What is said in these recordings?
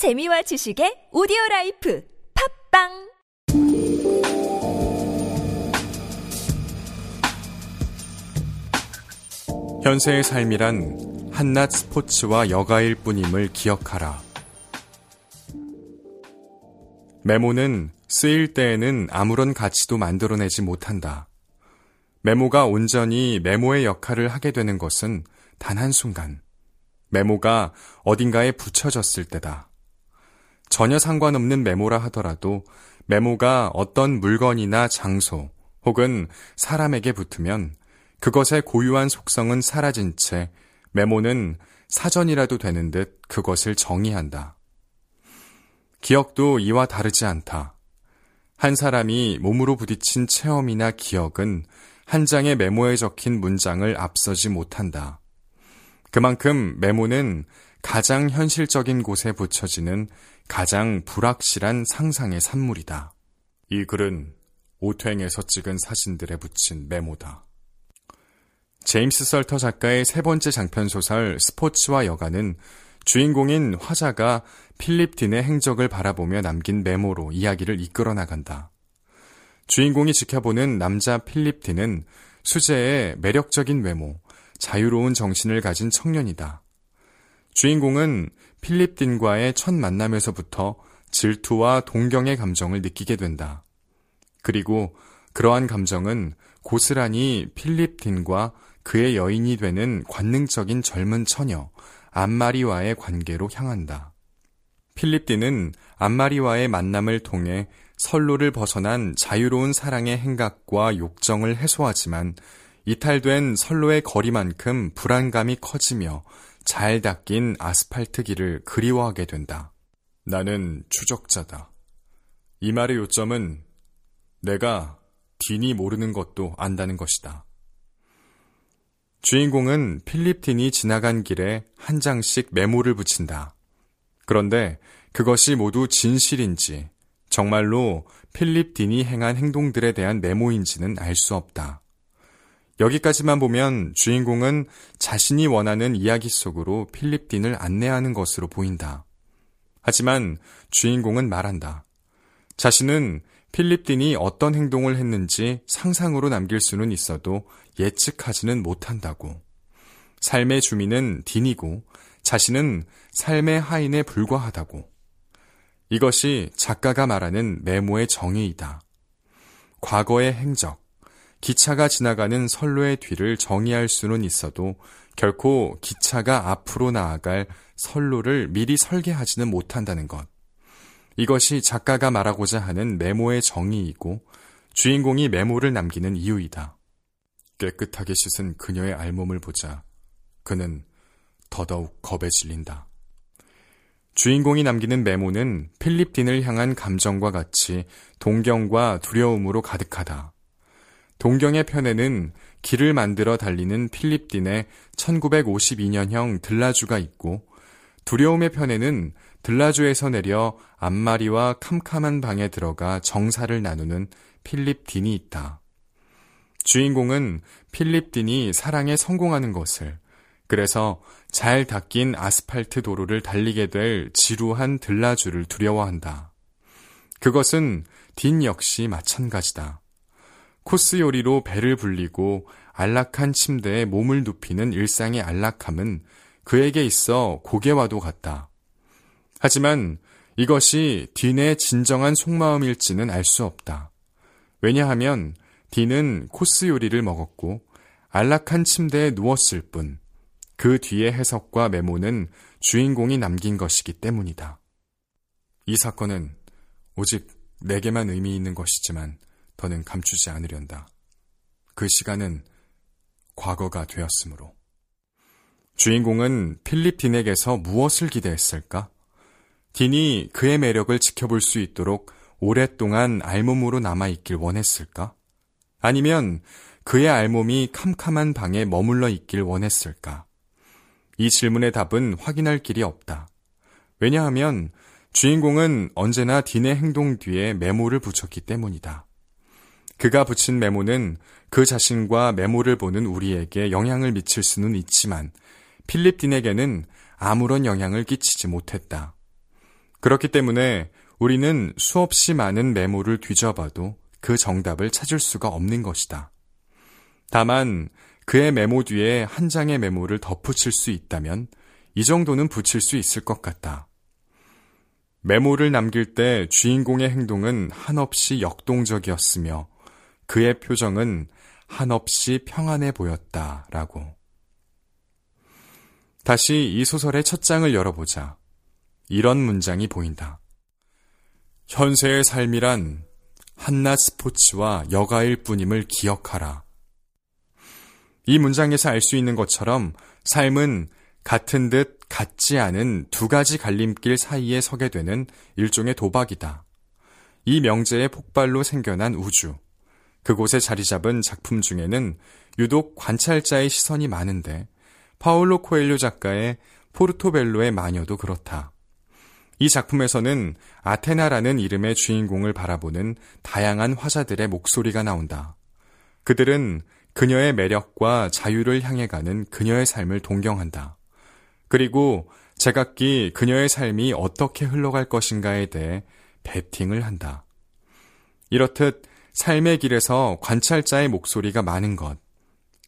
재미와 지식의 오디오 라이프 팟빵 현세의 삶이란 한낱 스포츠와 여가일 뿐임을 기억하라. 메모는 쓰일 때에는 아무런 가치도 만들어내지 못한다. 메모가 온전히 메모의 역할을 하게 되는 것은 단 한순간. 메모가 어딘가에 붙여졌을 때다. 전혀 상관없는 메모라 하더라도 메모가 어떤 물건이나 장소 혹은 사람에게 붙으면 그것의 고유한 속성은 사라진 채 메모는 사전이라도 되는 듯 그것을 정의한다. 기억도 이와 다르지 않다. 한 사람이 몸으로 부딪힌 체험이나 기억은 한 장의 메모에 적힌 문장을 앞서지 못한다. 그만큼 메모는 가장 현실적인 곳에 붙여지는 가장 불확실한 상상의 산물이다. 이 글은 오토행에서 찍은 사진들에 붙인 메모다. 제임스 설터 작가의 세 번째 장편 소설 스포츠와 여가는 주인공인 화자가 필립 딘의 행적을 바라보며 남긴 메모로 이야기를 이끌어 나간다. 주인공이 지켜보는 남자 필립 딘은 수제의 매력적인 외모, 자유로운 정신을 가진 청년이다. 주인공은 필립 딘과의 첫 만남에서부터 질투와 동경의 감정을 느끼게 된다. 그리고 그러한 감정은 고스란히 필립 딘과 그의 여인이 되는 관능적인 젊은 처녀 안마리와의 관계로 향한다. 필립 딘은 안마리와의 만남을 통해 선로를 벗어난 자유로운 사랑의 행각과 욕정을 해소하지만 이탈된 선로의 거리만큼 불안감이 커지며 잘 닦인 아스팔트 길을 그리워하게 된다. 나는 추적자다. 이 말의 요점은 내가 딘이 모르는 것도 안다는 것이다. 주인공은 필립 딘이 지나간 길에 한 장씩 메모를 붙인다. 그런데 그것이 모두 진실인지, 정말로 필립 딘이 행한 행동들에 대한 메모인지는 알 수 없다. 여기까지만 보면 주인공은 자신이 원하는 이야기 속으로 필립 딘을 안내하는 것으로 보인다. 하지만 주인공은 말한다. 자신은 필립 딘이 어떤 행동을 했는지 상상으로 남길 수는 있어도 예측하지는 못한다고. 삶의 주민은 딘이고 자신은 삶의 하인에 불과하다고. 이것이 작가가 말하는 메모의 정의이다. 과거의 행적, 기차가 지나가는 선로의 뒤를 정의할 수는 있어도 결코 기차가 앞으로 나아갈 선로를 미리 설계하지는 못한다는 것. 이것이 작가가 말하고자 하는 메모의 정의이고 주인공이 메모를 남기는 이유이다. 깨끗하게 씻은 그녀의 알몸을 보자 그는 더더욱 겁에 질린다. 주인공이 남기는 메모는 필립 딘을 향한 감정과 같이 동경과 두려움으로 가득하다. 동경의 편에는 길을 만들어 달리는 필립 딘의 1952년형 들라주가 있고 두려움의 편에는 들라주에서 내려 앞마리와 캄캄한 방에 들어가 정사를 나누는 필립 딘이 있다. 주인공은 필립 딘이 사랑에 성공하는 것을 그래서 잘 닦인 아스팔트 도로를 달리게 될 지루한 들라주를 두려워한다. 그것은 딘 역시 마찬가지다. 코스 요리로 배를 불리고 안락한 침대에 몸을 눕히는 일상의 안락함은 그에게 있어 고개와도 같다. 하지만 이것이 딘의 진정한 속마음일지는 알 수 없다. 왜냐하면 딘은 코스 요리를 먹었고 안락한 침대에 누웠을 뿐 그 뒤의 해석과 메모는 주인공이 남긴 것이기 때문이다. 이 사건은 오직 내게만 의미 있는 것이지만 더는 감추지 않으련다. 그 시간은 과거가 되었으므로. 주인공은 필립 딘에게서 무엇을 기대했을까? 딘이 그의 매력을 지켜볼 수 있도록 오랫동안 알몸으로 남아있길 원했을까? 아니면 그의 알몸이 캄캄한 방에 머물러 있길 원했을까? 이 질문의 답은 확인할 길이 없다. 왜냐하면 주인공은 언제나 딘의 행동 뒤에 메모를 붙였기 때문이다. 그가 붙인 메모는 그 자신과 메모를 보는 우리에게 영향을 미칠 수는 있지만 필립 딘에게는 아무런 영향을 끼치지 못했다. 그렇기 때문에 우리는 수없이 많은 메모를 뒤져봐도 그 정답을 찾을 수가 없는 것이다. 다만 그의 메모 뒤에 한 장의 메모를 덧붙일 수 있다면 이 정도는 붙일 수 있을 것 같다. 메모를 남길 때 주인공의 행동은 한없이 역동적이었으며 그의 표정은 한없이 평안해 보였다 라고. 다시 이 소설의 첫 장을 열어보자. 이런 문장이 보인다. 현세의 삶이란 한낮 스포츠와 여가일 뿐임을 기억하라. 이 문장에서 알 수 있는 것처럼 삶은 같은 듯 같지 않은 두 가지 갈림길 사이에 서게 되는 일종의 도박이다. 이 명제의 폭발로 생겨난 우주. 그곳에 자리 잡은 작품 중에는 유독 관찰자의 시선이 많은데 파울로 코엘료 작가의 포르토벨로의 마녀도 그렇다. 이 작품에서는 아테나라는 이름의 주인공을 바라보는 다양한 화자들의 목소리가 나온다. 그들은 그녀의 매력과 자유를 향해 가는 그녀의 삶을 동경한다. 그리고 제각기 그녀의 삶이 어떻게 흘러갈 것인가에 대해 베팅을 한다. 이렇듯 삶의 길에서 관찰자의 목소리가 많은 것.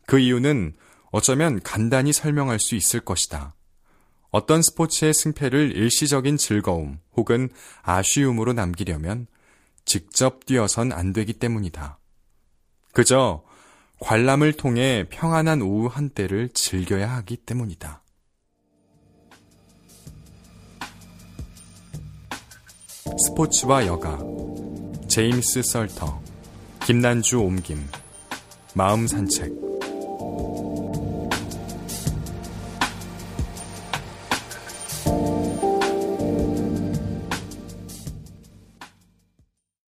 그 이유는 어쩌면 간단히 설명할 수 있을 것이다. 어떤 스포츠의 승패를 일시적인 즐거움 혹은 아쉬움으로 남기려면 직접 뛰어선 안 되기 때문이다. 그저 관람을 통해 평안한 오후 한때를 즐겨야 하기 때문이다. 스포츠와 여가 제임스 썰터 김난주 옮김 마음 산책